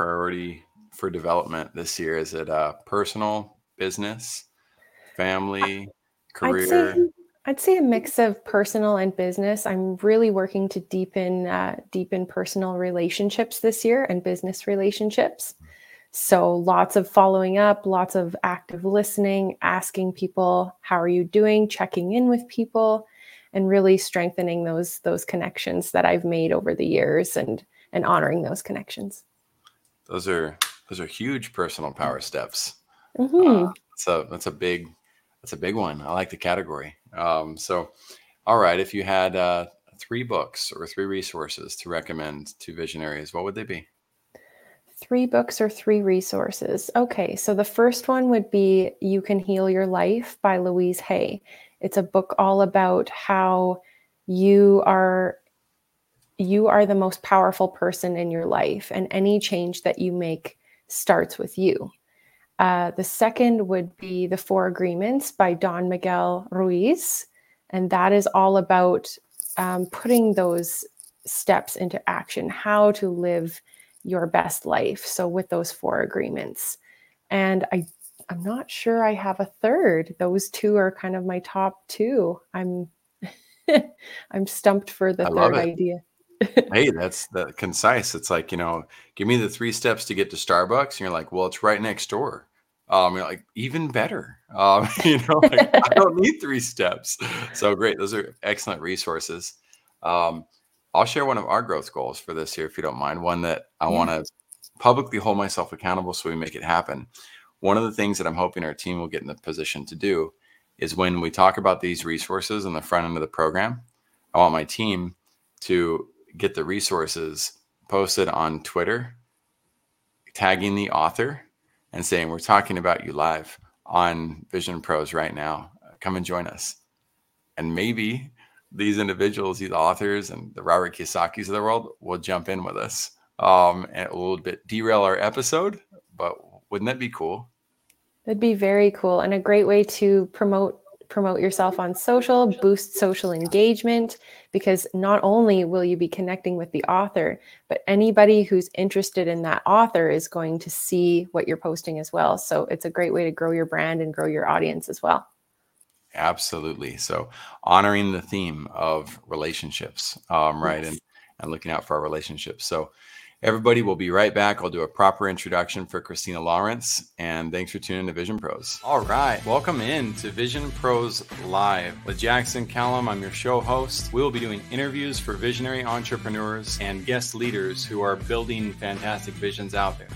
priority for development this year? Is it uh, personal, business, family, career? I'd say, I'd say a mix of personal and business. I'm really working to deepen uh, deepen personal relationships this year and business relationships. So lots of following up, lots of active listening, asking people how are you doing, checking in with people, and really strengthening those those connections that I've made over the years and and honoring those connections. Those are those are huge personal power steps. Mm-hmm. Uh, so that's a big that's a big one. I like the category. Um, so, all right, if you had uh, three books or three resources to recommend to visionaries, what would they be? Three books or three resources. Okay, so the first one would be You Can Heal Your Life by Louise Hay. It's a book all about how you are you are the most powerful person in your life and any change that you make starts with you. Uh, the second would be The Four Agreements by Don Miguel Ruiz. And that is all about um, putting those steps into action, how to live your best life. So, with those four agreements. And I, I'm not sure I have a third. Those two are kind of my top two. I'm, I'm stumped for the I third idea. Hey, that's the concise. It's like, you know, give me the three steps to get to Starbucks. And you're like, well, it's right next door. Um, you're like even better. Um, you know, like, I don't need three steps. So great. Those are excellent resources. Um, I'll share one of our growth goals for this year, if you don't mind. One that I yeah. want to publicly hold myself accountable so we make it happen. One of the things that I'm hoping our team will get in the position to do is when we talk about these resources in the front end of the program, I want my team to get the resources posted on Twitter, tagging the author and saying, We're talking about you live on Vision Pros right now. Come and join us. And maybe these individuals, these authors, and the Robert Kiyosaki's of the world will jump in with us. Um, and a little bit derail our episode, but wouldn't that be cool? That'd be very cool and a great way to promote promote yourself on social, boost social engagement, because not only will you be connecting with the author, but anybody who's interested in that author is going to see what you're posting as well. So it's a great way to grow your brand and grow your audience as well. Absolutely. So honoring the theme of relationships, um, right, yes. and and looking out for our relationships. So Everybody, we'll be right back. I'll do a proper introduction for Christina Lawrence, and thanks for tuning to Vision Pros. All right, welcome in to Vision Pros Live with Jackson Callum. I'm your show host. We will be doing interviews for visionary entrepreneurs and guest leaders who are building fantastic visions out there.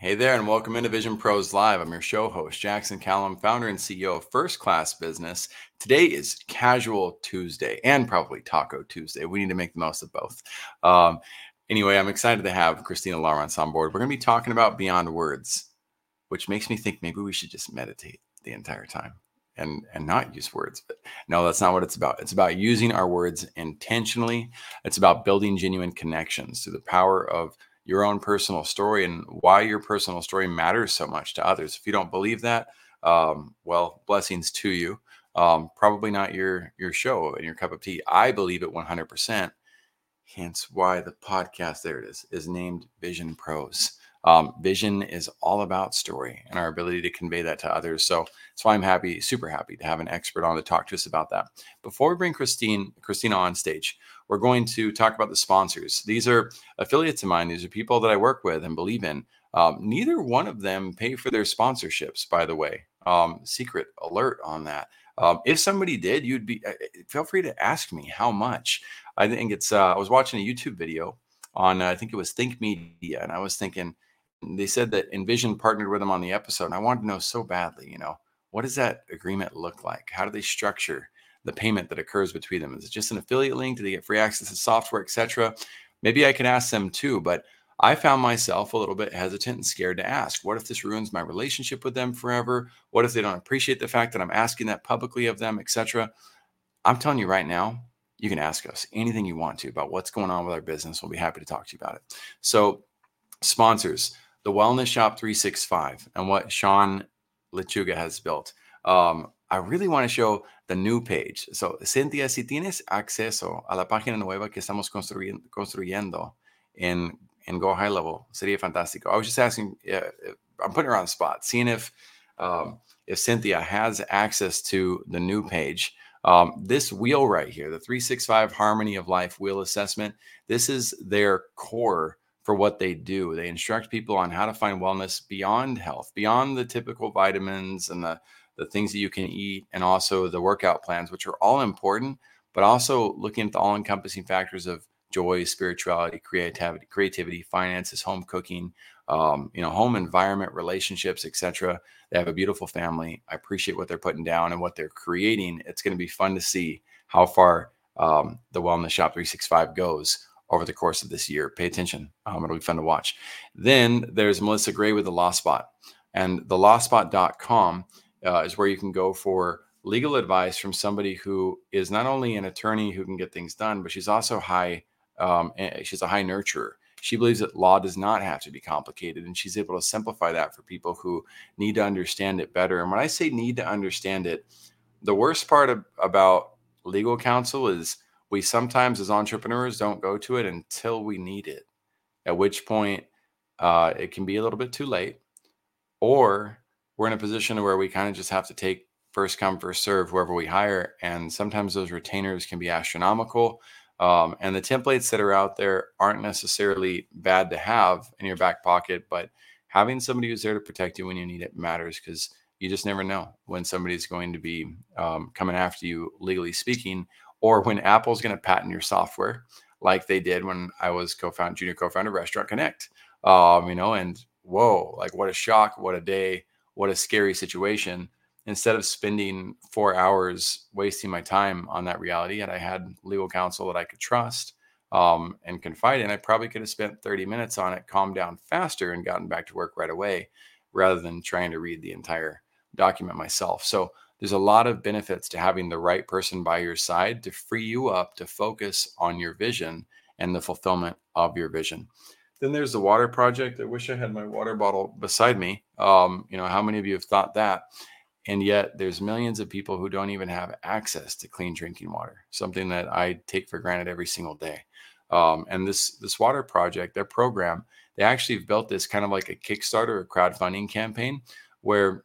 Hey there, and welcome into Vision Pros Live. I'm your show host, Jackson Callum, founder and CEO of First Class Business. Today is Casual Tuesday and probably Taco Tuesday. We need to make the most of both. Um, anyway, I'm excited to have Christina Lawrence on board. We're going to be talking about Beyond Words, which makes me think maybe we should just meditate the entire time and and not use words but no that's not what it's about it's about using our words intentionally it's about building genuine connections through the power of your own personal story and why your personal story matters so much to others. If you don't believe that, um, well, blessings to you. Um, probably not your your show and your cup of tea. I believe it 100%. Hence why the podcast, there it is, is named Vision Pros. Um, vision is all about story and our ability to convey that to others. So that's why I'm happy, super happy to have an expert on to talk to us about that. Before we bring Christine, Christina on stage, we're going to talk about the sponsors. These are affiliates of mine. These are people that I work with and believe in. Um, neither one of them pay for their sponsorships, by the way. Um, secret alert on that. Um, if somebody did, you'd be uh, uh, feel free to ask me how much. I think it's. Uh, I was watching a YouTube video on. Uh, I think it was Think Media, and I was thinking. They said that Envision partnered with them on the episode, and I wanted to know so badly. You know, what does that agreement look like? How do they structure the payment that occurs between them? Is it just an affiliate link? Do they get free access to software, etc.? Maybe I can ask them too, but I found myself a little bit hesitant and scared to ask. What if this ruins my relationship with them forever? What if they don't appreciate the fact that I'm asking that publicly of them, etc.? I'm telling you right now, you can ask us anything you want to about what's going on with our business. We'll be happy to talk to you about it. So, sponsors, the Wellness Shop 365 and what Sean Lechuga has built. Um, I really want to show the new page. So, Cynthia, si tienes acceso a la página nueva que estamos construyendo, construyendo en, en Go High Level, sería fantástico. I was just asking, uh, I'm putting her on the spot, seeing if um, if Cynthia has access to the new page. Um, this wheel right here, the 365 Harmony of Life wheel assessment, this is their core for what they do. They instruct people on how to find wellness beyond health, beyond the typical vitamins and the the things that you can eat, and also the workout plans, which are all important, but also looking at the all encompassing factors of joy, spirituality, creativity, creativity, finances, home cooking, um, you know, home environment, relationships, etc. They have a beautiful family. I appreciate what they're putting down and what they're creating. It's going to be fun to see how far um, the Wellness Shop 365 goes over the course of this year. Pay attention. Um, it'll be fun to watch. Then there's Melissa Gray with the Law Spot. And the lawspot.com uh, is where you can go for legal advice from somebody who is not only an attorney who can get things done, but she's also high. Um, she's a high nurturer. She believes that law does not have to be complicated, and she's able to simplify that for people who need to understand it better. And when I say need to understand it, the worst part of, about legal counsel is we sometimes, as entrepreneurs, don't go to it until we need it. At which point, uh, it can be a little bit too late, or we're in a position where we kind of just have to take first come first serve whoever we hire and sometimes those retainers can be astronomical um, and the templates that are out there aren't necessarily bad to have in your back pocket but having somebody who's there to protect you when you need it matters because you just never know when somebody's going to be um, coming after you legally speaking or when apple's going to patent your software like they did when i was co-founder junior co-founder of restaurant connect. Um, you know and whoa like what a shock what a day what a scary situation. Instead of spending four hours wasting my time on that reality and i had legal counsel that i could trust um, and confide in i probably could have spent 30 minutes on it calmed down faster and gotten back to work right away rather than trying to read the entire document myself. So there's a lot of benefits to having the right person by your side to free you up to focus on your vision and the fulfillment of your vision then there's the water project. I wish I had my water bottle beside me. Um, you know, how many of you have thought that? And yet there's millions of people who don't even have access to clean drinking water, something that I take for granted every single day. Um, and this this water project, their program, they actually have built this kind of like a Kickstarter, a crowdfunding campaign, where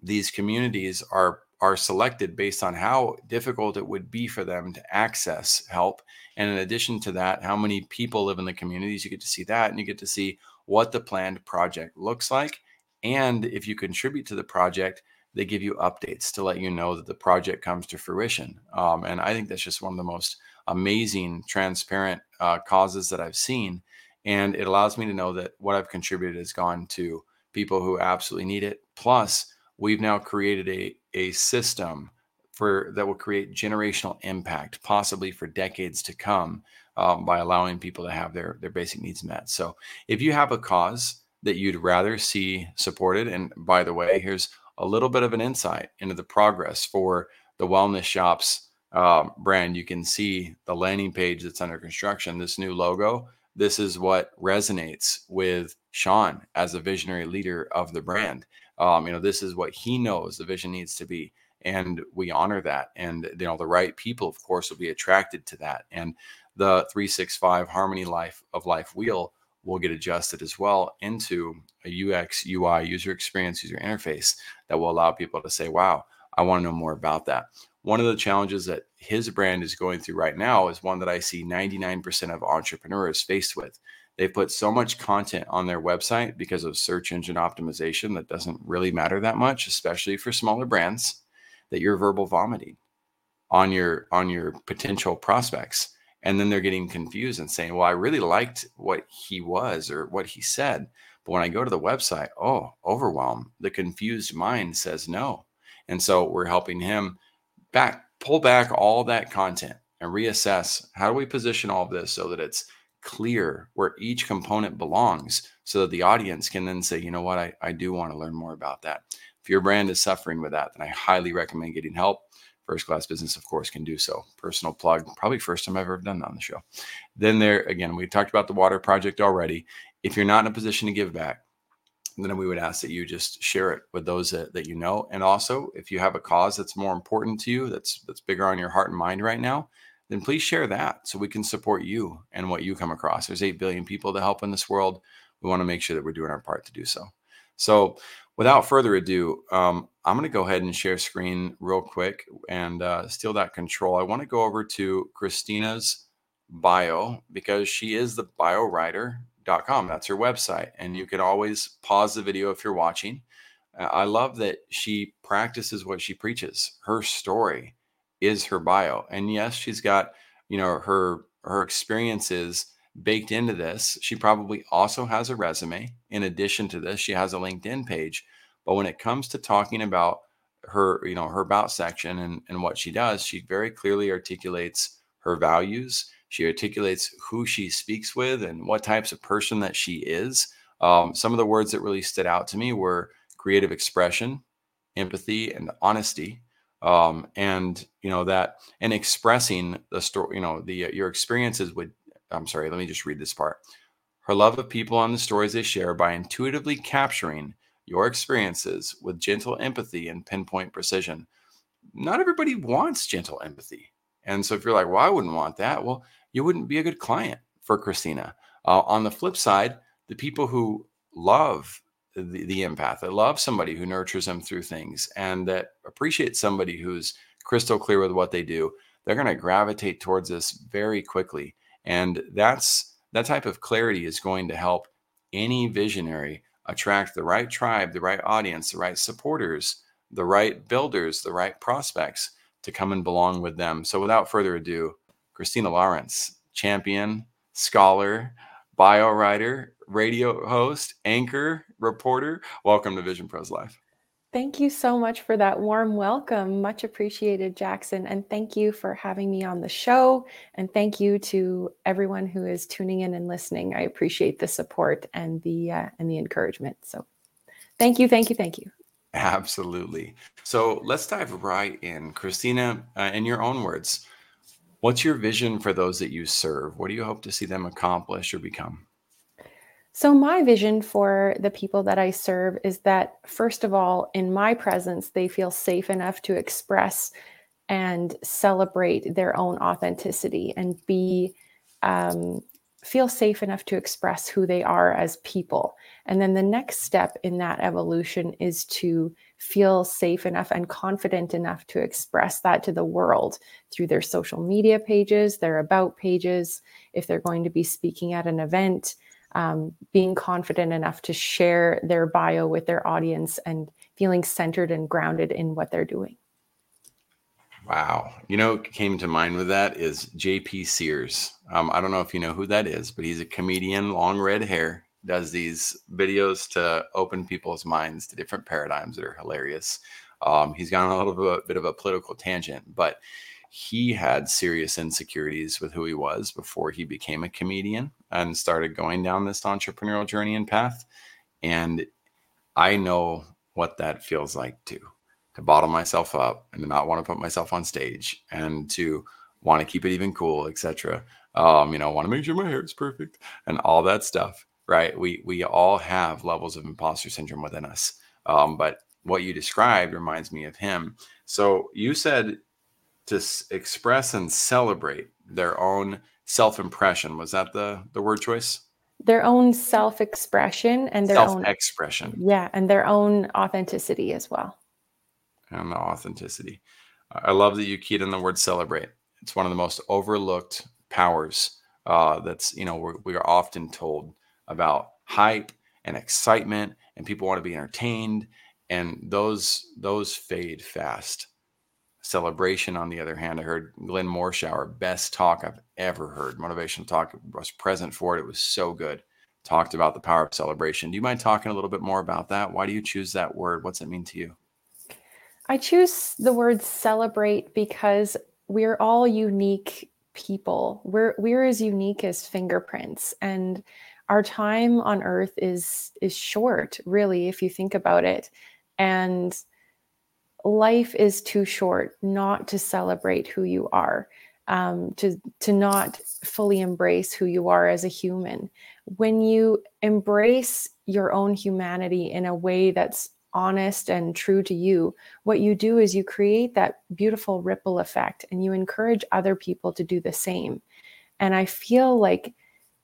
these communities are are selected based on how difficult it would be for them to access help. And in addition to that, how many people live in the communities, you get to see that and you get to see what the planned project looks like. And if you contribute to the project, they give you updates to let you know that the project comes to fruition. Um, and I think that's just one of the most amazing, transparent uh, causes that I've seen. And it allows me to know that what I've contributed has gone to people who absolutely need it. Plus, we've now created a, a system for that will create generational impact, possibly for decades to come, um, by allowing people to have their their basic needs met. So, if you have a cause that you'd rather see supported, and by the way, here's a little bit of an insight into the progress for the Wellness Shops um, brand. You can see the landing page that's under construction. This new logo. This is what resonates with Sean as a visionary leader of the brand um, you know this is what he knows the vision needs to be and we honor that and you know the right people of course will be attracted to that and the 365 harmony life of life wheel will get adjusted as well into a ux ui user experience user interface that will allow people to say wow i want to know more about that. One of the challenges that his brand is going through right now is one that i see 99% of entrepreneurs faced with. They've put so much content on their website because of search engine optimization that doesn't really matter that much, especially for smaller brands, that you're verbal vomiting on your on your potential prospects. And then they're getting confused and saying, Well, I really liked what he was or what he said. But when I go to the website, oh, overwhelm. The confused mind says no. And so we're helping him back, pull back all that content and reassess how do we position all of this so that it's clear where each component belongs so that the audience can then say, you know what, I, I do want to learn more about that. If your brand is suffering with that, then I highly recommend getting help. First class business, of course, can do so. Personal plug, probably first time I've ever done that on the show. Then there again, we talked about the water project already. If you're not in a position to give back, then we would ask that you just share it with those that, that you know. And also, if you have a cause that's more important to you, that's that's bigger on your heart and mind right now, then please share that so we can support you and what you come across. There's 8 billion people to help in this world. We want to make sure that we're doing our part to do so. So, without further ado, um, I'm going to go ahead and share screen real quick and uh, steal that control. I want to go over to Christina's bio because she is the biowriter.com. That's her website. And you can always pause the video if you're watching. I love that she practices what she preaches. Her story is her bio. And yes, she's got, you know, her her experiences baked into this. She probably also has a resume. In addition to this, she has a LinkedIn page. But when it comes to talking about her, you know, her about section and, and what she does, she very clearly articulates her values she articulates who she speaks with and what types of person that she is. Um, some of the words that really stood out to me were creative expression, empathy, and honesty. Um, and you know that and expressing the story, you know, the your experiences with. I'm sorry, let me just read this part. Her love of people and the stories they share by intuitively capturing your experiences with gentle empathy and pinpoint precision. Not everybody wants gentle empathy. And so if you're like, well, I wouldn't want that. Well, you wouldn't be a good client for Christina. Uh, on the flip side, the people who love the, the empath, that love somebody who nurtures them through things and that appreciate somebody who's crystal clear with what they do, they're going to gravitate towards this very quickly. And that's that type of clarity is going to help any visionary attract the right tribe, the right audience, the right supporters, the right builders, the right prospects to come and belong with them. So without further ado, Christina Lawrence, champion, scholar, bio writer, radio host, anchor, reporter. Welcome to Vision Pros Live. Thank you so much for that warm welcome. Much appreciated, Jackson. And thank you for having me on the show. And thank you to everyone who is tuning in and listening. I appreciate the support and the uh, and the encouragement. So, thank you, thank you, thank you. Absolutely. So let's dive right in, Christina. Uh, in your own words, What's your vision for those that you serve? What do you hope to see them accomplish or become? So, my vision for the people that I serve is that, first of all, in my presence, they feel safe enough to express and celebrate their own authenticity and be um, feel safe enough to express who they are as people. And then the next step in that evolution is to feel safe enough and confident enough to express that to the world through their social media pages, their about pages, if they're going to be speaking at an event, um, being confident enough to share their bio with their audience and feeling centered and grounded in what they're doing. Wow. You know, came to mind with that is JP Sears. Um, I don't know if you know who that is, but he's a comedian, long red hair, does these videos to open people's minds to different paradigms that are hilarious. Um, he's gone a little bit, bit of a political tangent, but he had serious insecurities with who he was before he became a comedian and started going down this entrepreneurial journey and path. And I know what that feels like too to bottle myself up and to not want to put myself on stage and to want to keep it even cool, etc. Um, you know, want to make sure my hair is perfect and all that stuff. Right? We we all have levels of imposter syndrome within us. Um, but what you described reminds me of him. So you said to s- express and celebrate their own self-impression. Was that the the word choice? Their own self-expression and their self-expression. own expression. Yeah, and their own authenticity as well and the authenticity. I love that you keyed in the word celebrate. It's one of the most overlooked powers uh, that's, you know, we're, we are often told about hype and excitement and people want to be entertained and those those fade fast celebration on the other hand i heard glenn morshower best talk i've ever heard. Motivational talk was present for it. It was so good. Talked about the power of celebration. Do you mind talking a little bit more about that? Why do you choose that word? What's it mean to you? I choose the word celebrate because we're all unique people. We're we're as unique as fingerprints and our time on earth is is short, really if you think about it. And life is too short not to celebrate who you are. um, to to not fully embrace who you are as a human. When you embrace your own humanity in a way that's honest and true to you, what you do is you create that beautiful ripple effect and you encourage other people to do the same. And I feel like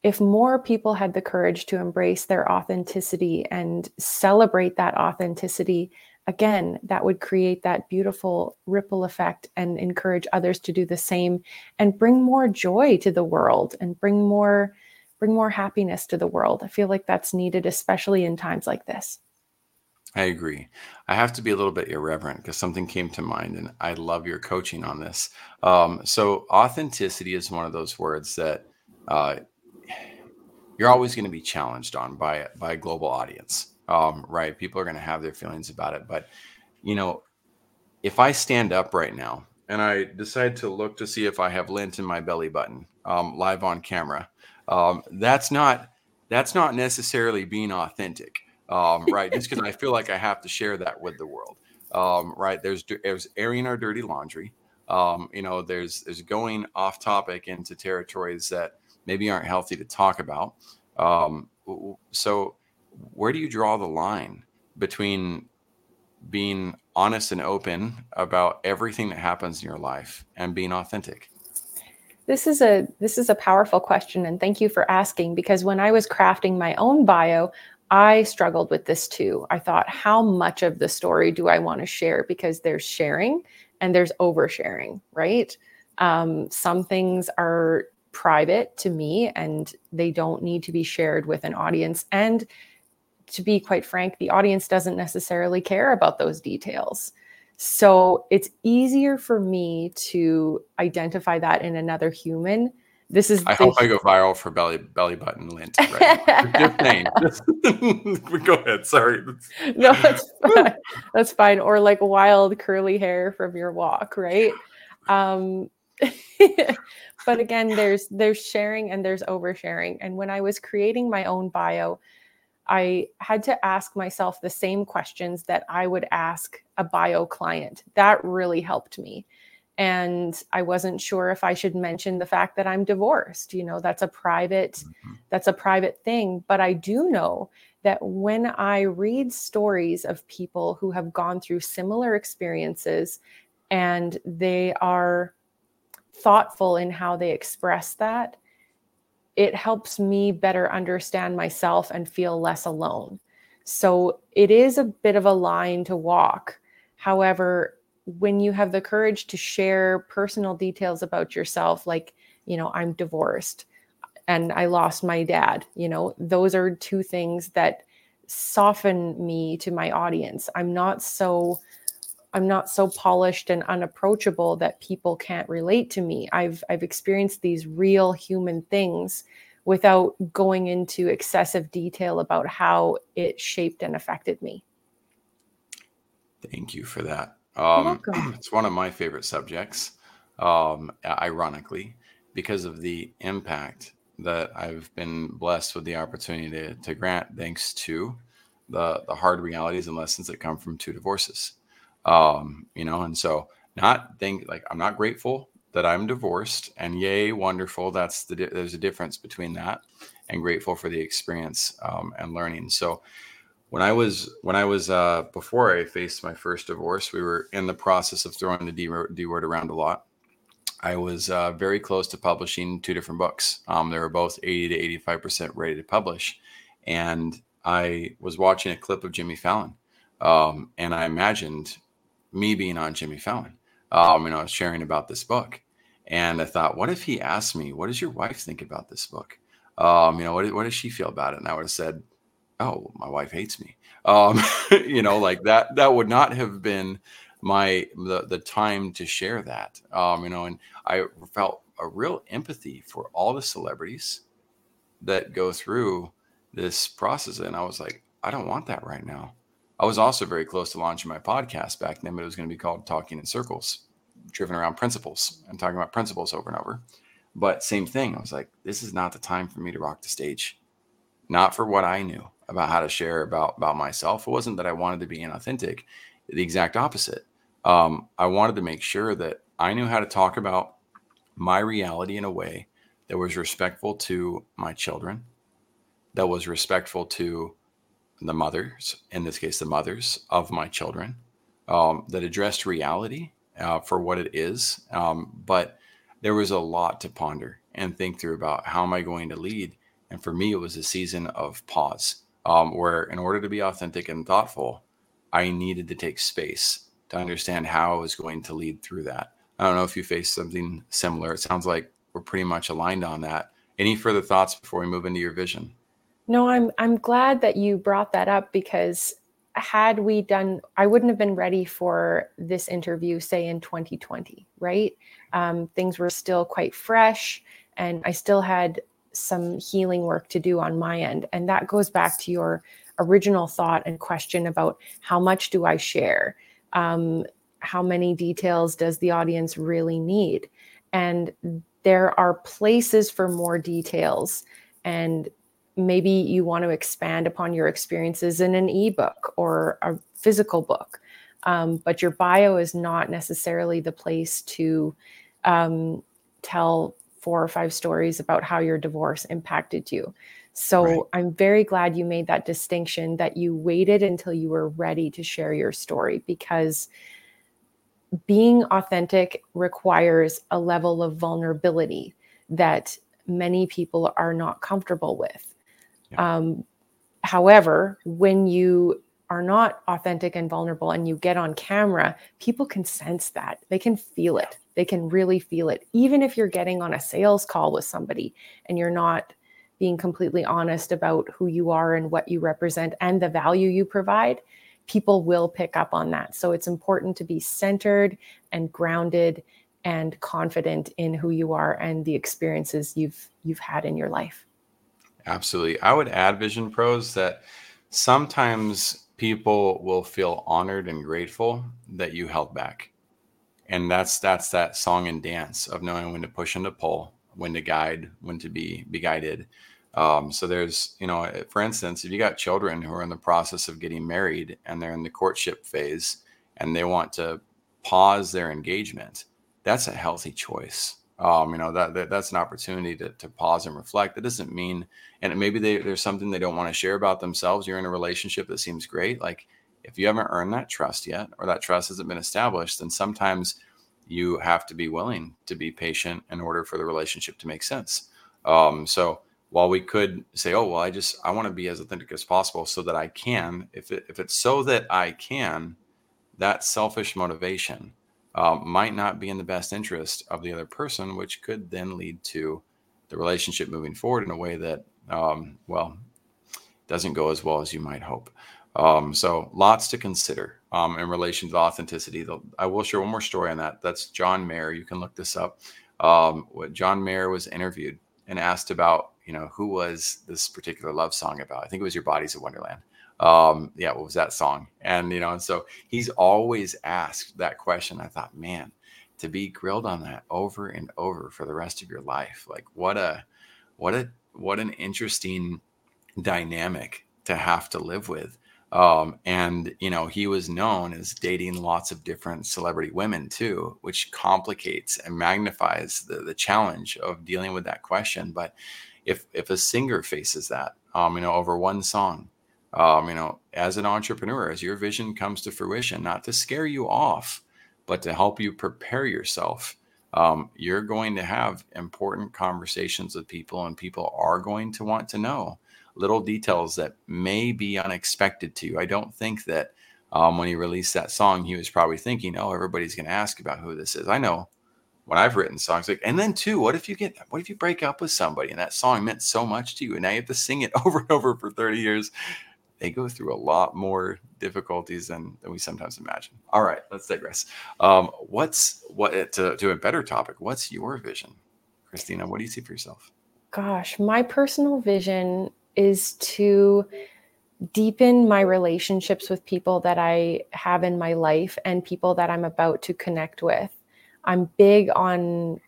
if more people had the courage to embrace their authenticity and celebrate that authenticity, again, that would create that beautiful ripple effect and encourage others to do the same and bring more joy to the world and bring more bring more happiness to the world. I feel like that's needed especially in times like this. I agree. I have to be a little bit irreverent because something came to mind, and I love your coaching on this. Um, so, authenticity is one of those words that uh, you're always going to be challenged on by by a global audience, um, right? People are going to have their feelings about it, but you know, if I stand up right now and I decide to look to see if I have lint in my belly button um, live on camera, um, that's not that's not necessarily being authentic um, right? Just because I feel like I have to share that with the world, um, right? There's there's airing our dirty laundry. Um, you know, there's there's going off topic into territories that maybe aren't healthy to talk about. Um, so, where do you draw the line between being honest and open about everything that happens in your life and being authentic? This is a this is a powerful question and thank you for asking because when I was crafting my own bio, I struggled with this too. I thought, how much of the story do I want to share? Because there's sharing and there's oversharing, right? Um, some things are private to me and they don't need to be shared with an audience. And to be quite frank, the audience doesn't necessarily care about those details. So it's easier for me to identify that in another human this is. I hope I go viral for belly belly button lint. Right? Go ahead. Sorry. no, that's fine. that's fine. Or like wild curly hair from your walk, right? Um, but again, there's there's sharing and there's oversharing. And when I was creating my own bio, I had to ask myself the same questions that I would ask a bio client. That really helped me and i wasn't sure if i should mention the fact that i'm divorced you know that's a private mm-hmm. that's a private thing but i do know that when i read stories of people who have gone through similar experiences and they are thoughtful in how they express that it helps me better understand myself and feel less alone so it is a bit of a line to walk however when you have the courage to share personal details about yourself, like, you know, I'm divorced and I lost my dad, you know, those are two things that soften me to my audience. I'm not so I'm not so polished and unapproachable that people can't relate to me. I've I've experienced these real human things without going into excessive detail about how it shaped and affected me. Thank you for that. Um, it's one of my favorite subjects, um, ironically, because of the impact that I've been blessed with the opportunity to, to grant thanks to the, the hard realities and lessons that come from two divorces. Um, you know, and so not think like I'm not grateful that I'm divorced and yay, wonderful. That's the, there's a difference between that and grateful for the experience um, and learning. So, when I was when I was uh, before I faced my first divorce, we were in the process of throwing the D, D word around a lot. I was uh, very close to publishing two different books. Um, they were both 80 to 85 percent ready to publish, and I was watching a clip of Jimmy Fallon, um, and I imagined me being on Jimmy Fallon. Um, and I was sharing about this book, and I thought, what if he asked me, "What does your wife think about this book?" Um, you know, what, what does she feel about it? And I would have said, oh, my wife hates me. Um, you know, like that, that would not have been my, the, the time to share that. Um, you know, and I felt a real empathy for all the celebrities that go through this process. And I was like, I don't want that right now. I was also very close to launching my podcast back then, but it was going to be called Talking in Circles, driven around principles and talking about principles over and over. But same thing. I was like, this is not the time for me to rock the stage, not for what I knew about how to share about about myself. It wasn't that I wanted to be inauthentic; the exact opposite. Um, I wanted to make sure that I knew how to talk about my reality in a way that was respectful to my children, that was respectful to the mothers, in this case, the mothers of my children, um, that addressed reality uh, for what it is. Um, but there was a lot to ponder and think through about how am I going to lead. And for me, it was a season of pause, um, where in order to be authentic and thoughtful, I needed to take space to understand how I was going to lead through that. I don't know if you faced something similar. It sounds like we're pretty much aligned on that. Any further thoughts before we move into your vision? No, I'm I'm glad that you brought that up because had we done I wouldn't have been ready for this interview say in 2020, right? Um, things were still quite fresh and I still had some healing work to do on my end. And that goes back to your original thought and question about how much do I share? Um, how many details does the audience really need? And there are places for more details. And maybe you want to expand upon your experiences in an ebook or a physical book. Um, but your bio is not necessarily the place to um, tell four or five stories about how your divorce impacted you. So right. I'm very glad you made that distinction that you waited until you were ready to share your story because being authentic requires a level of vulnerability that many people are not comfortable with. Yeah. Um, however, when you are not authentic and vulnerable and you get on camera, people can sense that. They can feel it. They can really feel it. Even if you're getting on a sales call with somebody and you're not being completely honest about who you are and what you represent and the value you provide, people will pick up on that. So it's important to be centered and grounded and confident in who you are and the experiences you've you've had in your life. Absolutely. I would add Vision Pros that sometimes people will feel honored and grateful that you held back. And that's that's that song and dance of knowing when to push and to pull when to guide when to be be guided. Um, so there's you know for instance if you got children who are in the process of getting married and they're in the courtship phase and they want to pause their engagement that's a healthy choice um, you know that, that, that's an opportunity to, to pause and reflect. That doesn't mean and maybe they, there's something they don't want to share about themselves. You're in a relationship that seems great. Like if you haven't earned that trust yet or that trust hasn't been established then sometimes you have to be willing to be patient in order for the relationship to make sense. Um, so while we could say oh well i just i want to be as authentic as possible so that i can if, it, if it's so that i can that selfish motivation um, might not be in the best interest of the other person which could then lead to the relationship moving forward in a way that um, well doesn't go as well as you might hope um, so lots to consider um, in relation to authenticity. I will share one more story on that. That's John Mayer. You can look this up. Um, John Mayer was interviewed and asked about, you know, who was this particular love song about? I think it was Your Body Is a Wonderland. Um, yeah, what was that song? And you know, and so he's always asked that question. I thought, man, to be grilled on that over and over for the rest of your life, like what a, what a, what an interesting dynamic to have to live with um, and you know, he was known as dating lots of different celebrity women too, which complicates and magnifies the, the challenge of dealing with that question. But if if a singer faces that, um, you know, over one song, um, you know, as an entrepreneur, as your vision comes to fruition, not to scare you off, but to help you prepare yourself. Um, you're going to have important conversations with people, and people are going to want to know little details that may be unexpected to you. I don't think that um, when he released that song, he was probably thinking, "Oh, everybody's going to ask about who this is." I know when I've written songs like, and then too, what if you get, what if you break up with somebody and that song meant so much to you, and now you have to sing it over and over for thirty years? They go through a lot more difficulties than, than we sometimes imagine. All right, let's digress. Um, what's what to, to a better topic? What's your vision, Christina? What do you see for yourself? Gosh, my personal vision is to deepen my relationships with people that I have in my life and people that I'm about to connect with. I'm big on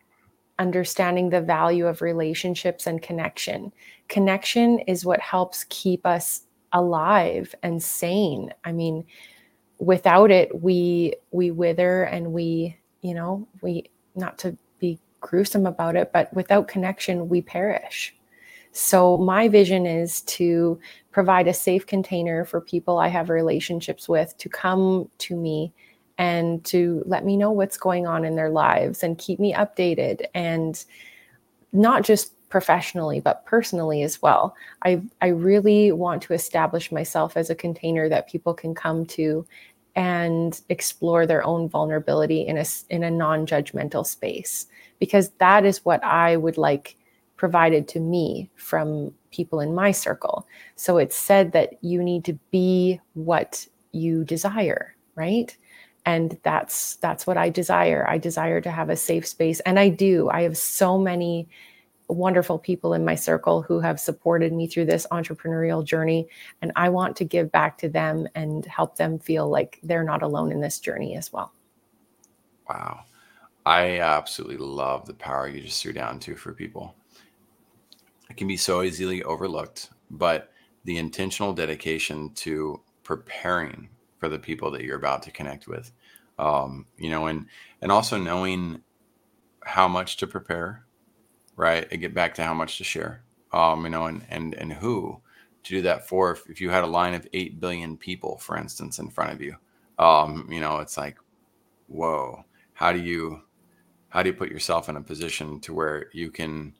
understanding the value of relationships and connection. Connection is what helps keep us alive and sane. I mean, without it we we wither and we, you know, we not to be gruesome about it, but without connection, we perish. So, my vision is to provide a safe container for people I have relationships with to come to me and to let me know what's going on in their lives and keep me updated and not just professionally but personally as well. I I really want to establish myself as a container that people can come to and explore their own vulnerability in a in a non-judgmental space because that is what I would like provided to me from people in my circle. So it's said that you need to be what you desire, right? And that's that's what I desire. I desire to have a safe space and I do. I have so many wonderful people in my circle who have supported me through this entrepreneurial journey. And I want to give back to them and help them feel like they're not alone in this journey as well. Wow. I absolutely love the power you just threw down to for people. It can be so easily overlooked, but the intentional dedication to preparing for the people that you're about to connect with, um, you know, and and also knowing how much to prepare right? And get back to how much to share, um, you know, and and and who to do that for. If, if you had a line of eight billion people, for instance, in front of you, um, you know, it's like, whoa, how do you how do you put yourself in a position to where you can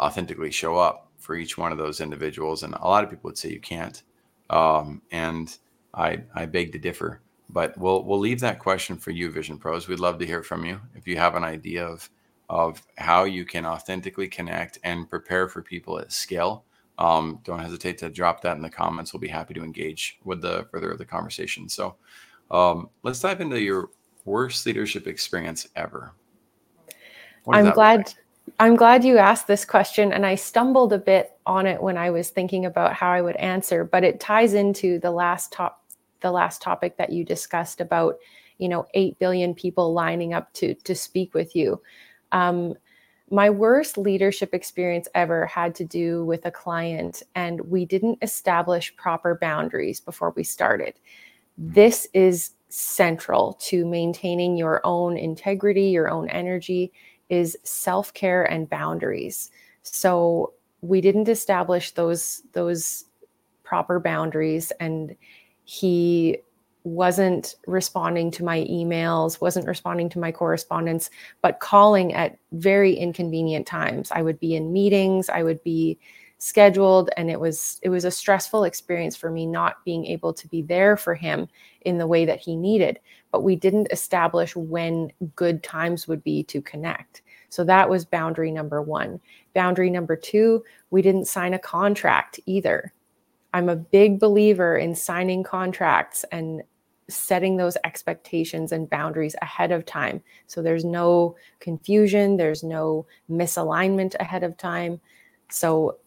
authentically show up for each one of those individuals? And a lot of people would say you can't, um, and I I beg to differ. But we'll we'll leave that question for you, Vision Pros. We'd love to hear from you if you have an idea of of how you can authentically connect and prepare for people at scale. Um, don't hesitate to drop that in the comments. We'll be happy to engage with the further of the conversation. So um, let's dive into your worst leadership experience ever. I'm glad. Like? I'm glad you asked this question, and I stumbled a bit on it when I was thinking about how I would answer. But it ties into the last top, the last topic that you discussed about, you know, eight billion people lining up to to speak with you. Um, my worst leadership experience ever had to do with a client, and we didn't establish proper boundaries before we started. This is central to maintaining your own integrity, your own energy, is self-care and boundaries. So we didn't establish those those proper boundaries and he wasn't responding to my emails, wasn't responding to my correspondence, but calling at very inconvenient times. I would be in meetings, I would be scheduled and it was it was a stressful experience for me not being able to be there for him in the way that he needed. But we didn't establish when good times would be to connect. So that was boundary number 1 boundary number 2 we didn't sign a contract either. I'm a big believer in signing contracts and setting those expectations and boundaries ahead of time. So there's no confusion, there's no misalignment ahead of time. So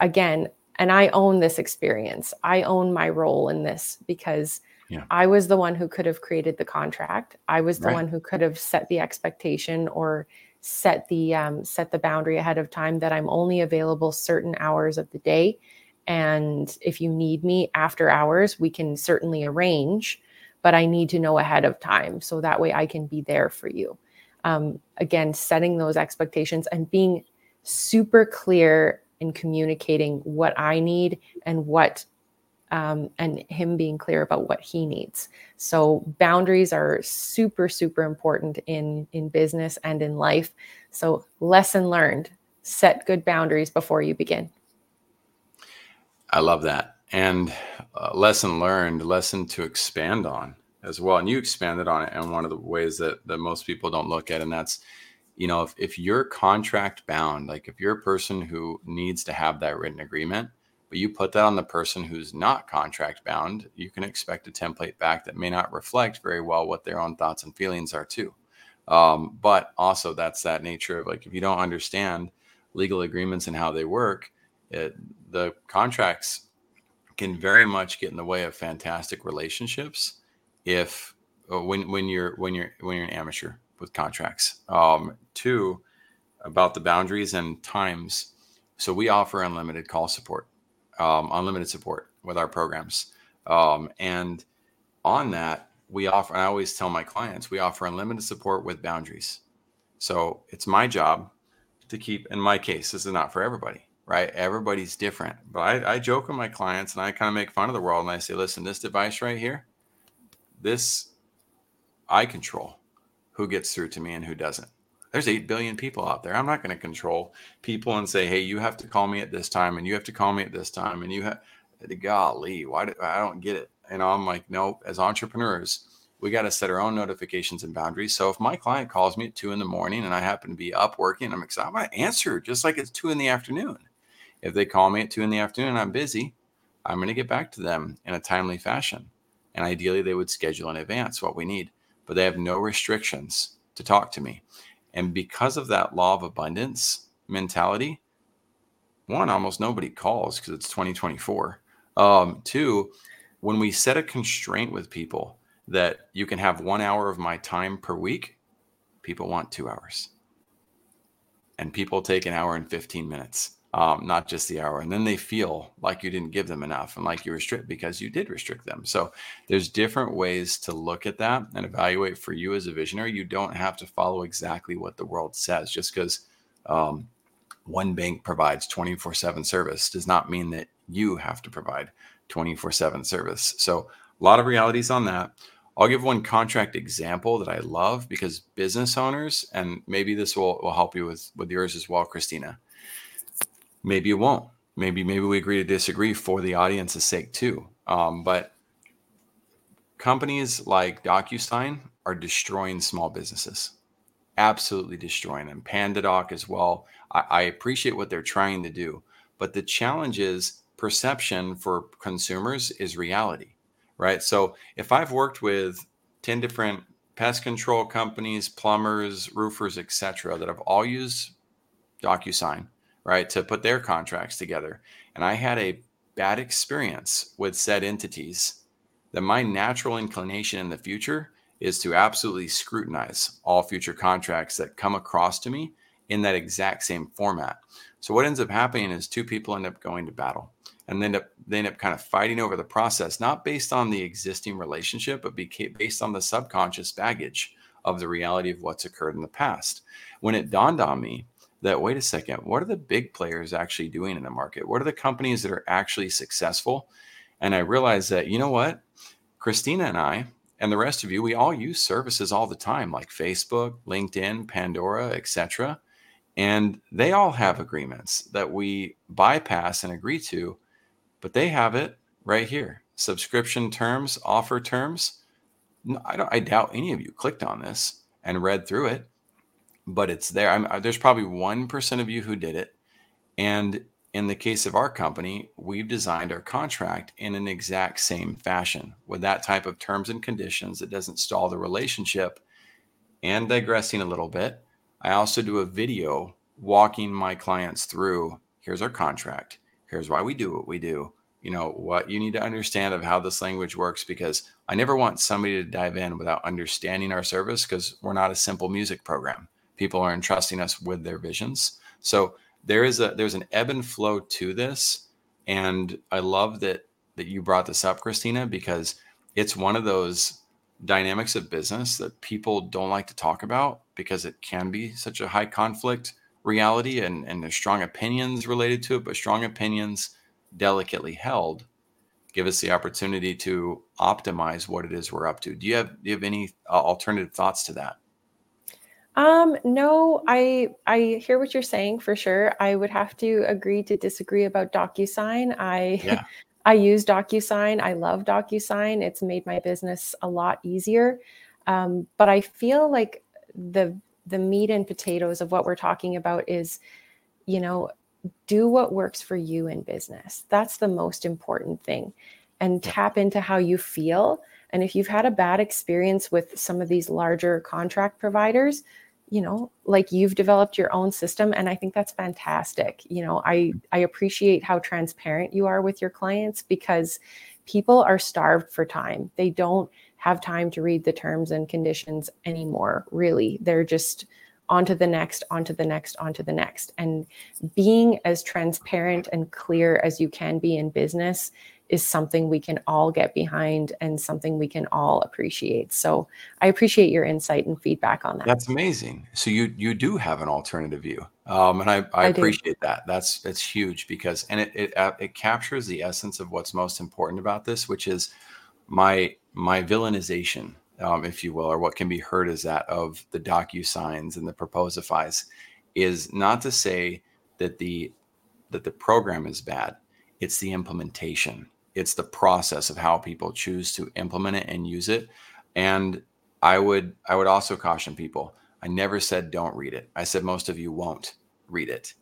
again, and I own this experience. I own my role in this because yeah. I was the one who could have created the contract. I was the right. one who could have set the expectation or set the um, set the boundary ahead of time that I'm only available certain hours of the day. And if you need me after hours, we can certainly arrange but I need to know ahead of time so that way I can be there for you. Um, again, setting those expectations and being super clear in communicating what I need and what um, and him being clear about what he needs. So boundaries are super, super important in in business and in life. So lesson learned: set good boundaries before you begin. I love that and uh, lesson learned, lesson to expand on as well. And you expanded on it in one of the ways that that most people don't look at, and that's you know if, if you're contract bound, like if you're a person who needs to have that written agreement, but you put that on the person who's not contract bound, you can expect a template back that may not reflect very well what their own thoughts and feelings are too. Um, but also that's that nature of like if you don't understand legal agreements and how they work, it, the contracts can very much get in the way of fantastic relationships if uh, when when you're when you're when you're an amateur with contracts. Um, two, about the boundaries and times. So we offer unlimited call support, um, unlimited support with our programs, um, and on that we offer. I always tell my clients we offer unlimited support with boundaries. So it's my job to keep, in my case, this is not for everybody, right? Everybody's different. But I, I joke with my clients and I kind of make fun of the world and I say, listen, this device right here, this I control who gets through to me and who doesn't. There's 8 billion people out there. I'm not going to control people and say, hey, you have to call me at this time and you have to call me at this time. And you have, golly, why do I don't get it? And I'm like, no, as entrepreneurs, we got to set our own notifications and boundaries. So if my client calls me at two in the morning and I happen to be up working, I'm excited. I'm going to answer just like it's two in the afternoon. If they call me at two in the afternoon and I'm busy, I'm going to get back to them in a timely fashion. And ideally, they would schedule in advance what we need, but they have no restrictions to talk to me. And because of that law of abundance mentality, one, almost nobody calls because it's 2024. Um, two, when we set a constraint with people, that you can have one hour of my time per week, people want two hours. And people take an hour and 15 minutes, um, not just the hour. And then they feel like you didn't give them enough and like you restrict because you did restrict them. So there's different ways to look at that and evaluate for you as a visionary. You don't have to follow exactly what the world says just because um, one bank provides 24 7 service does not mean that you have to provide 24 7 service. So a lot of realities on that. I'll give one contract example that I love because business owners, and maybe this will, will help you with, with yours as well, Christina. Maybe it won't. Maybe maybe we agree to disagree for the audience's sake too. Um, but companies like DocuSign are destroying small businesses, absolutely destroying them. PandaDoc as well. I, I appreciate what they're trying to do, but the challenge is perception for consumers is reality right? So if I've worked with 10 different pest control companies, plumbers, roofers, etc., that have all used DocuSign, right, to put their contracts together, and I had a bad experience with said entities, then my natural inclination in the future is to absolutely scrutinize all future contracts that come across to me in that exact same format. So what ends up happening is two people end up going to battle and they end up they end up kind of fighting over the process, not based on the existing relationship, but based on the subconscious baggage of the reality of what's occurred in the past. When it dawned on me that wait a second, what are the big players actually doing in the market? What are the companies that are actually successful? And I realized that you know what, Christina and I and the rest of you, we all use services all the time, like Facebook, LinkedIn, Pandora, etc. And they all have agreements that we bypass and agree to but they have it right here subscription terms, offer terms. I, don't, I doubt any of you clicked on this and read through it, but it's there. I'm, there's probably 1% of you who did it. And in the case of our company, we've designed our contract in an exact same fashion with that type of terms and conditions that doesn't stall the relationship. And digressing a little bit, I also do a video walking my clients through here's our contract here's why we do what we do you know what you need to understand of how this language works because i never want somebody to dive in without understanding our service because we're not a simple music program people are entrusting us with their visions so there is a there's an ebb and flow to this and i love that that you brought this up christina because it's one of those dynamics of business that people don't like to talk about because it can be such a high conflict reality and, and there's strong opinions related to it, but strong opinions delicately held give us the opportunity to optimize what it is we're up to. Do you have do you have any uh, alternative thoughts to that? Um, no, I I hear what you're saying for sure. I would have to agree to disagree about DocuSign. I yeah. I use DocuSign. I love DocuSign. It's made my business a lot easier. Um, but I feel like the the meat and potatoes of what we're talking about is, you know, do what works for you in business. That's the most important thing. And tap into how you feel. And if you've had a bad experience with some of these larger contract providers, you know, like you've developed your own system and I think that's fantastic. You know, I I appreciate how transparent you are with your clients because people are starved for time. They don't have time to read the terms and conditions anymore, really. They're just on to the next, on to the next, on to the next. And being as transparent and clear as you can be in business is something we can all get behind and something we can all appreciate. So I appreciate your insight and feedback on that. That's amazing. So you you do have an alternative view, um, and I, I, I appreciate do. that. That's that's huge because and it it uh, it captures the essence of what's most important about this, which is my my villainization, um, if you will, or what can be heard as that of the DocuSigns and the proposifies, is not to say that the that the program is bad. It's the implementation. It's the process of how people choose to implement it and use it. And I would I would also caution people. I never said don't read it. I said most of you won't read it.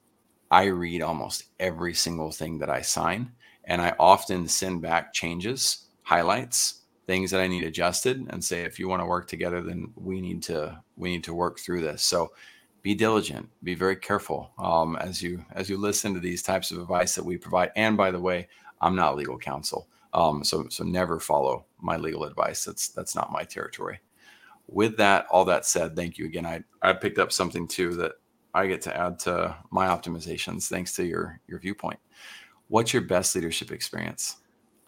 I read almost every single thing that I sign, and I often send back changes highlights things that I need adjusted and say if you want to work together then we need to we need to work through this so be diligent be very careful um, as you as you listen to these types of advice that we provide and by the way I'm not legal counsel. Um, so so never follow my legal advice. That's that's not my territory. With that all that said thank you again. I I picked up something too that I get to add to my optimizations thanks to your your viewpoint. What's your best leadership experience?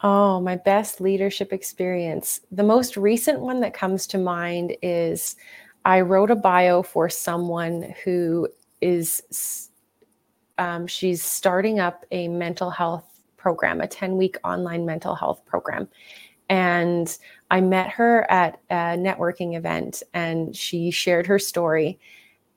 Oh, my best leadership experience. The most recent one that comes to mind is I wrote a bio for someone who is, um, she's starting up a mental health program, a 10 week online mental health program. And I met her at a networking event and she shared her story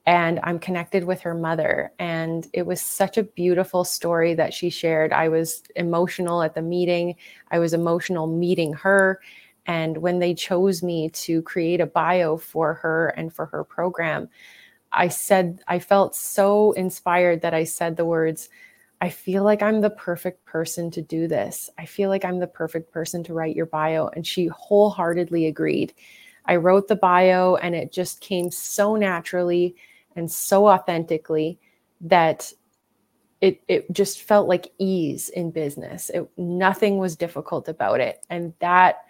and I'm connected with her mother. And it was such a beautiful story that she shared. I was emotional at the meeting, I was emotional meeting her. And when they chose me to create a bio for her and for her program, I said, I felt so inspired that I said the words, I feel like I'm the perfect person to do this. I feel like I'm the perfect person to write your bio. And she wholeheartedly agreed. I wrote the bio and it just came so naturally and so authentically that it it just felt like ease in business. It, nothing was difficult about it, and that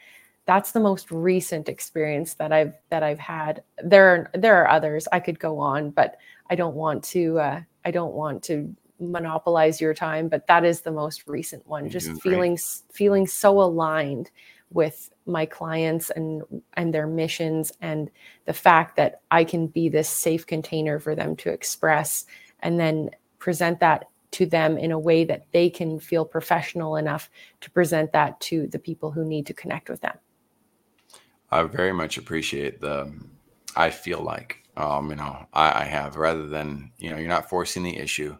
that's the most recent experience that I've that I've had. There are there are others I could go on, but I don't want to. Uh, I don't want to monopolize your time, but that is the most recent one. Just feeling feeling so aligned with my clients and and their missions and the fact that I can be this safe container for them to express and then present that to them in a way that they can feel professional enough to present that to the people who need to connect with them. I very much appreciate the I feel like um, you know I, I have rather than you know you're not forcing the issue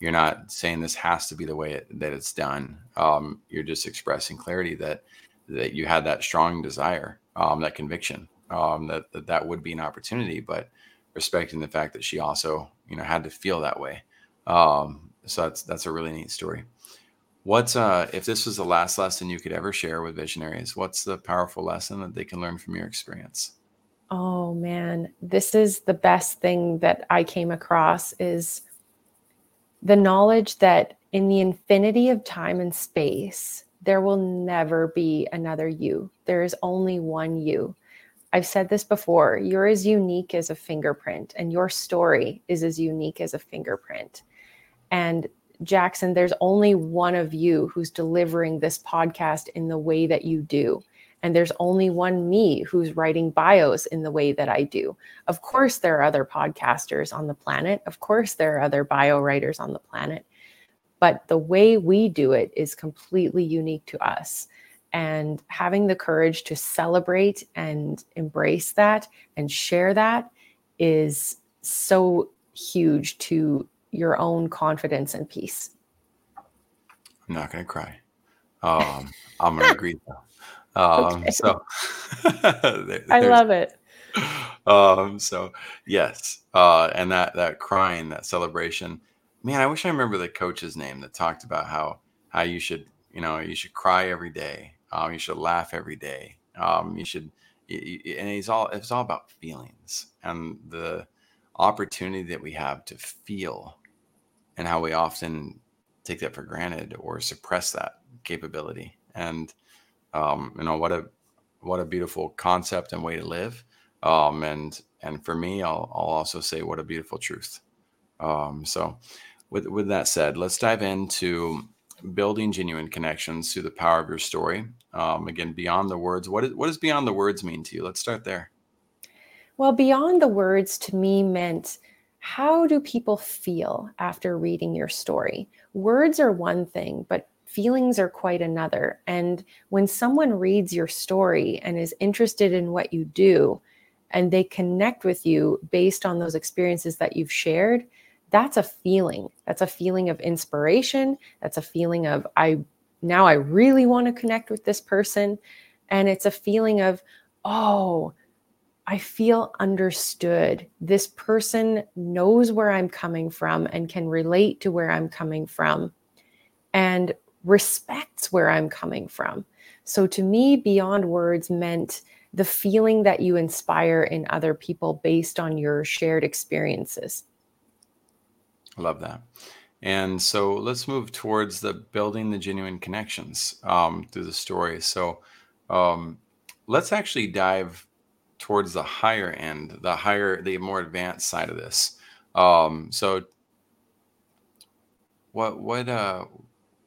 you're not saying this has to be the way it, that it's done um, you're just expressing clarity that that you had that strong desire, um, that conviction, um, that, that that would be an opportunity, but respecting the fact that she also, you know, had to feel that way. Um, so that's that's a really neat story. What's uh, if this was the last lesson you could ever share with visionaries? What's the powerful lesson that they can learn from your experience? Oh man, this is the best thing that I came across is the knowledge that in the infinity of time and space, there will never be another you. There is only one you. I've said this before you're as unique as a fingerprint, and your story is as unique as a fingerprint. And Jackson, there's only one of you who's delivering this podcast in the way that you do. And there's only one me who's writing bios in the way that I do. Of course, there are other podcasters on the planet. Of course, there are other bio writers on the planet. But the way we do it is completely unique to us. And having the courage to celebrate and embrace that and share that is so huge to your own confidence and peace. I'm not going to cry. Um, i'm going to agree um, okay. so there, i love it um, so yes uh, and that that crying that celebration man, I wish I remember the coach's name that talked about how how you should you know you should cry every day, um, you should laugh every day, um, you should, and he's all it's all about feelings and the opportunity that we have to feel, and how we often take that for granted or suppress that capability. And um, you know what a what a beautiful concept and way to live. Um, and and for me, I'll I'll also say what a beautiful truth. Um, so with with that said, let's dive into building genuine connections through the power of your story. Um, again, beyond the words, what, is, what does beyond the words mean to you? Let's start there. Well, beyond the words to me meant how do people feel after reading your story? Words are one thing, but feelings are quite another. And when someone reads your story and is interested in what you do, and they connect with you based on those experiences that you've shared, that's a feeling. That's a feeling of inspiration. That's a feeling of, I now I really want to connect with this person. And it's a feeling of, oh, I feel understood. This person knows where I'm coming from and can relate to where I'm coming from and respects where I'm coming from. So to me, beyond words meant the feeling that you inspire in other people based on your shared experiences. I love that. And so let's move towards the building the genuine connections um, through the story. So um, let's actually dive towards the higher end, the higher, the more advanced side of this. Um, so what what uh,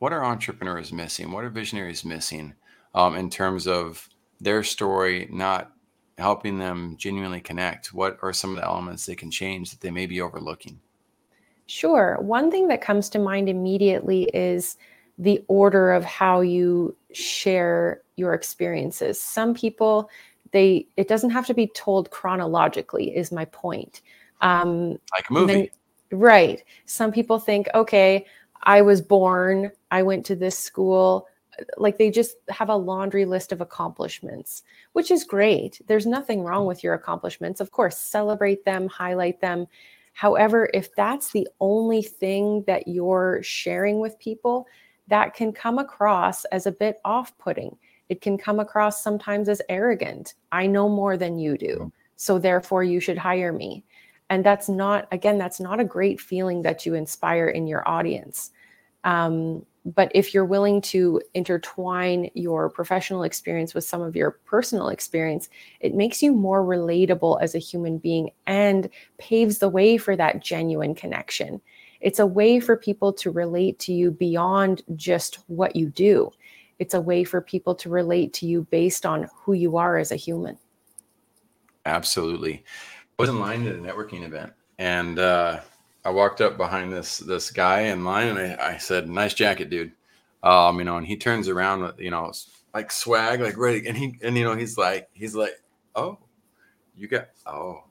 what are entrepreneurs missing? What are visionaries missing um, in terms of their story not helping them genuinely connect? What are some of the elements they can change that they may be overlooking? Sure. One thing that comes to mind immediately is the order of how you share your experiences. Some people, they it doesn't have to be told chronologically. Is my point? Um, like a movie, then, right? Some people think, okay, I was born, I went to this school. Like they just have a laundry list of accomplishments, which is great. There's nothing wrong with your accomplishments. Of course, celebrate them, highlight them However, if that's the only thing that you're sharing with people, that can come across as a bit off putting. It can come across sometimes as arrogant. I know more than you do. So therefore, you should hire me. And that's not, again, that's not a great feeling that you inspire in your audience. Um, but if you're willing to intertwine your professional experience with some of your personal experience, it makes you more relatable as a human being and paves the way for that genuine connection. It's a way for people to relate to you beyond just what you do. It's a way for people to relate to you based on who you are as a human. Absolutely. I was in line at a networking event and uh, I walked up behind this this guy in line and I, I said, "Nice jacket, dude." Um, you know, and he turns around with you know like swag, like ready, and he and you know he's like he's like, "Oh, you got oh."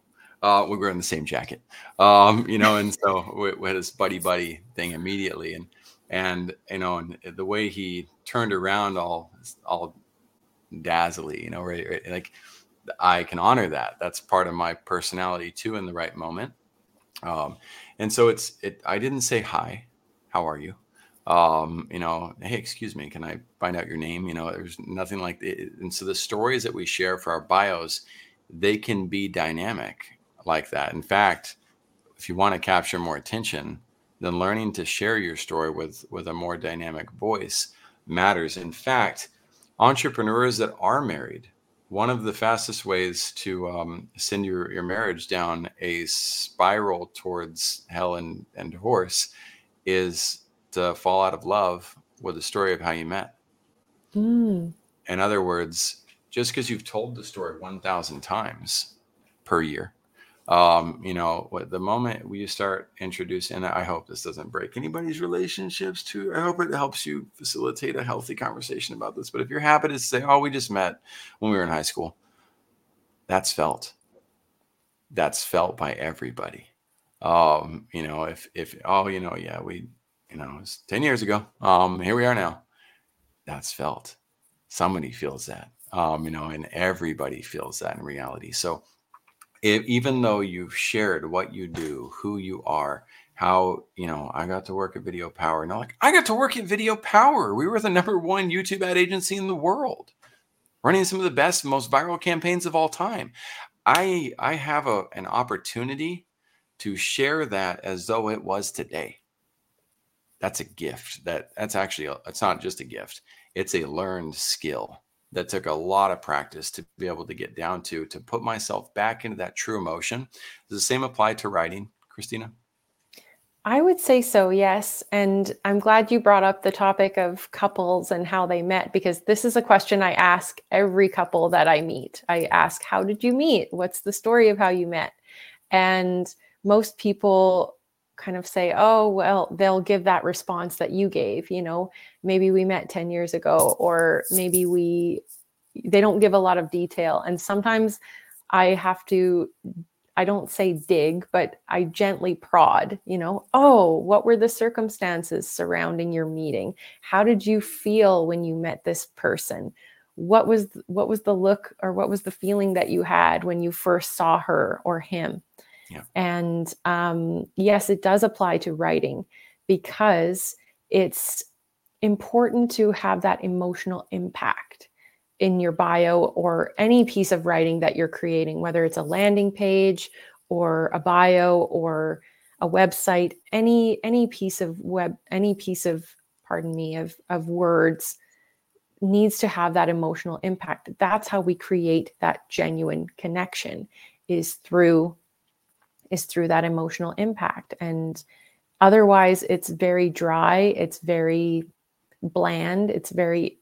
Uh, we were in the same jacket, um, you know, and so we, we had this buddy buddy thing immediately, and and you know, and the way he turned around, all all dazzly, you know, right, right, like I can honor that. That's part of my personality too in the right moment. Um, and so it's it. I didn't say hi. How are you? Um, you know, hey, excuse me, can I find out your name? You know, there's nothing like it. And so the stories that we share for our bios, they can be dynamic like that. In fact, if you want to capture more attention, then learning to share your story with with a more dynamic voice matters. In fact, entrepreneurs that are married one of the fastest ways to um, send your, your marriage down a spiral towards hell and, and divorce is to fall out of love with the story of how you met. Mm. In other words, just because you've told the story 1,000 times per year um, you know, the moment we start introducing, and I hope this doesn't break anybody's relationships too. I hope it helps you facilitate a healthy conversation about this. But if your habit is to say, oh, we just met when we were in high school, that's felt. That's felt by everybody. Um, you know, if, if, oh, you know, yeah, we, you know, it was 10 years ago. Um, here we are now. That's felt. Somebody feels that. Um, you know, and everybody feels that in reality. So even though you've shared what you do, who you are, how you know I got to work at Video Power, and I'm like, I got to work at Video Power. We were the number one YouTube ad agency in the world, running some of the best, most viral campaigns of all time. I I have a an opportunity to share that as though it was today. That's a gift. That that's actually a, it's not just a gift. It's a learned skill that took a lot of practice to be able to get down to to put myself back into that true emotion. Does the same apply to writing, Christina? I would say so, yes. And I'm glad you brought up the topic of couples and how they met because this is a question I ask every couple that I meet. I ask, How did you meet? What's the story of how you met? And most people kind of say, Oh, well, they'll give that response that you gave. You know, maybe we met 10 years ago, or maybe we, they don't give a lot of detail. And sometimes I have to I don't say dig, but I gently prod, you know, oh, what were the circumstances surrounding your meeting? How did you feel when you met this person? What was what was the look or what was the feeling that you had when you first saw her or him? Yeah. And um, yes, it does apply to writing because it's important to have that emotional impact in your bio or any piece of writing that you're creating, whether it's a landing page or a bio or a website, any any piece of web, any piece of pardon me of of words needs to have that emotional impact. That's how we create that genuine connection is through is through that emotional impact and otherwise it's very dry it's very bland it's very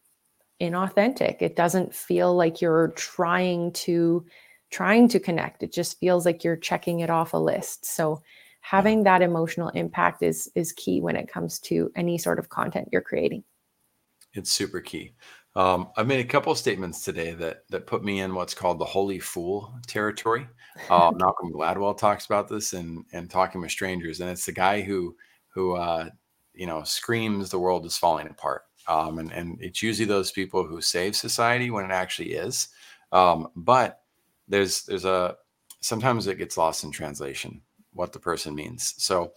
inauthentic. It doesn't feel like you're trying to trying to connect. It just feels like you're checking it off a list. So having that emotional impact is is key when it comes to any sort of content you're creating. It's super key. Um, I've made a couple of statements today that that put me in what's called the holy fool territory. Uh, Malcolm Gladwell talks about this and and talking with strangers, and it's the guy who who uh, you know screams the world is falling apart um, and, and it's usually those people who save society when it actually is. Um, but there's there's a sometimes it gets lost in translation what the person means. So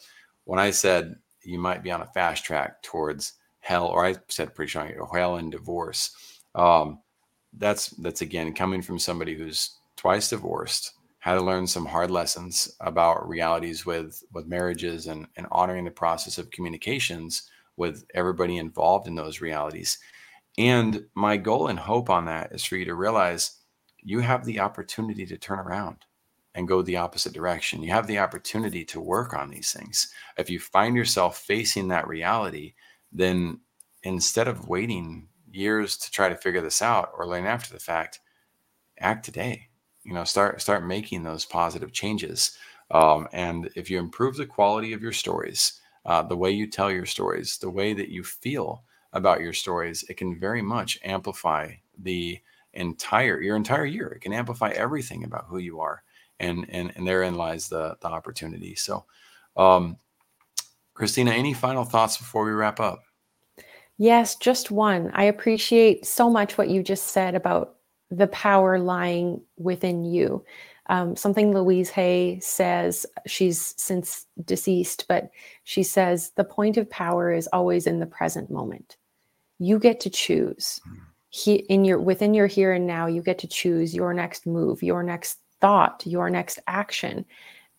when I said you might be on a fast track towards hell, or I said pretty strong hell and divorce, um, that's that's again coming from somebody who's twice divorced, had to learn some hard lessons about realities with with marriages and and honoring the process of communications with everybody involved in those realities. And my goal and hope on that is for you to realize you have the opportunity to turn around and go the opposite direction. You have the opportunity to work on these things. If you find yourself facing that reality, then instead of waiting years to try to figure this out or learn after the fact, act today. You know, start start making those positive changes. Um, and if you improve the quality of your stories, uh, the way you tell your stories, the way that you feel about your stories, it can very much amplify the entire your entire year. It can amplify everything about who you are, and and and therein lies the the opportunity. So, um, Christina, any final thoughts before we wrap up? Yes, just one. I appreciate so much what you just said about the power lying within you um, something Louise Hay says, she's since deceased, but she says the point of power is always in the present moment. You get to choose. Hmm. He, in your within your here and now, you get to choose your next move, your next thought, your next action.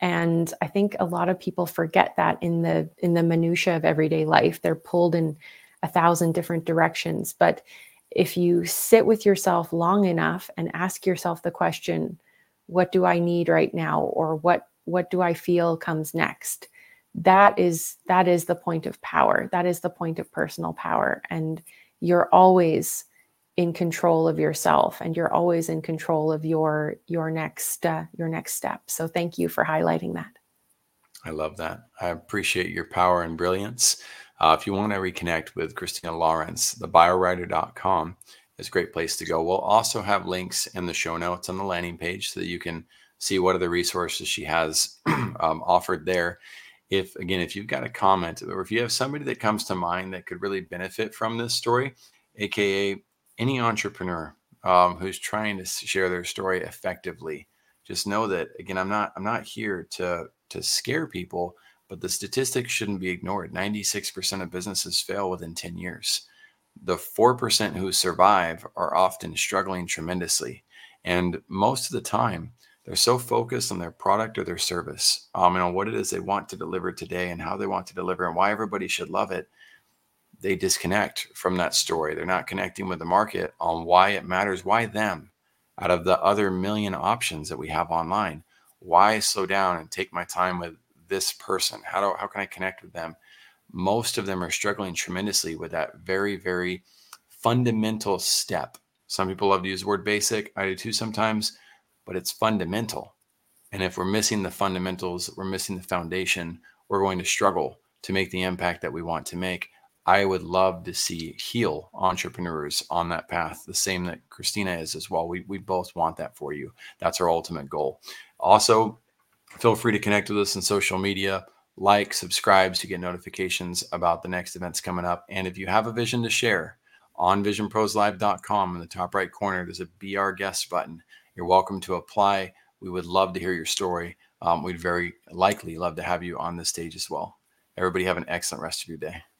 And I think a lot of people forget that in the in the minutia of everyday life. They're pulled in a thousand different directions. But if you sit with yourself long enough and ask yourself the question, what do i need right now or what what do i feel comes next that is that is the point of power that is the point of personal power and you're always in control of yourself and you're always in control of your your next uh, your next step so thank you for highlighting that i love that i appreciate your power and brilliance uh, if you want to reconnect with christina lawrence thebiowriter.com is a great place to go. We'll also have links in the show notes on the landing page so that you can see what other resources she has um, offered there. If again, if you've got a comment or if you have somebody that comes to mind that could really benefit from this story, aka any entrepreneur um, who's trying to share their story effectively, just know that again, I'm not I'm not here to to scare people, but the statistics shouldn't be ignored. 96% of businesses fail within 10 years the 4% who survive are often struggling tremendously. And most of the time, they're so focused on their product or their service, um, and on what it is they want to deliver today and how they want to deliver and why everybody should love it. They disconnect from that story. They're not connecting with the market on why it matters, why them out of the other million options that we have online. Why slow down and take my time with this person? How do how can I connect with them? Most of them are struggling tremendously with that very, very fundamental step. Some people love to use the word basic. I do too sometimes, but it's fundamental. And if we're missing the fundamentals, we're missing the foundation, we're going to struggle to make the impact that we want to make. I would love to see heal entrepreneurs on that path, the same that Christina is as well. We, we both want that for you. That's our ultimate goal. Also, feel free to connect with us on social media, like, subscribe to get notifications about the next events coming up. And if you have a vision to share, on visionproslive.com in the top right corner, there's a Be Our Guest button. You're welcome to apply. We would love to hear your story. Um, we'd very likely love to have you on the stage as well. Everybody have an excellent rest of your day.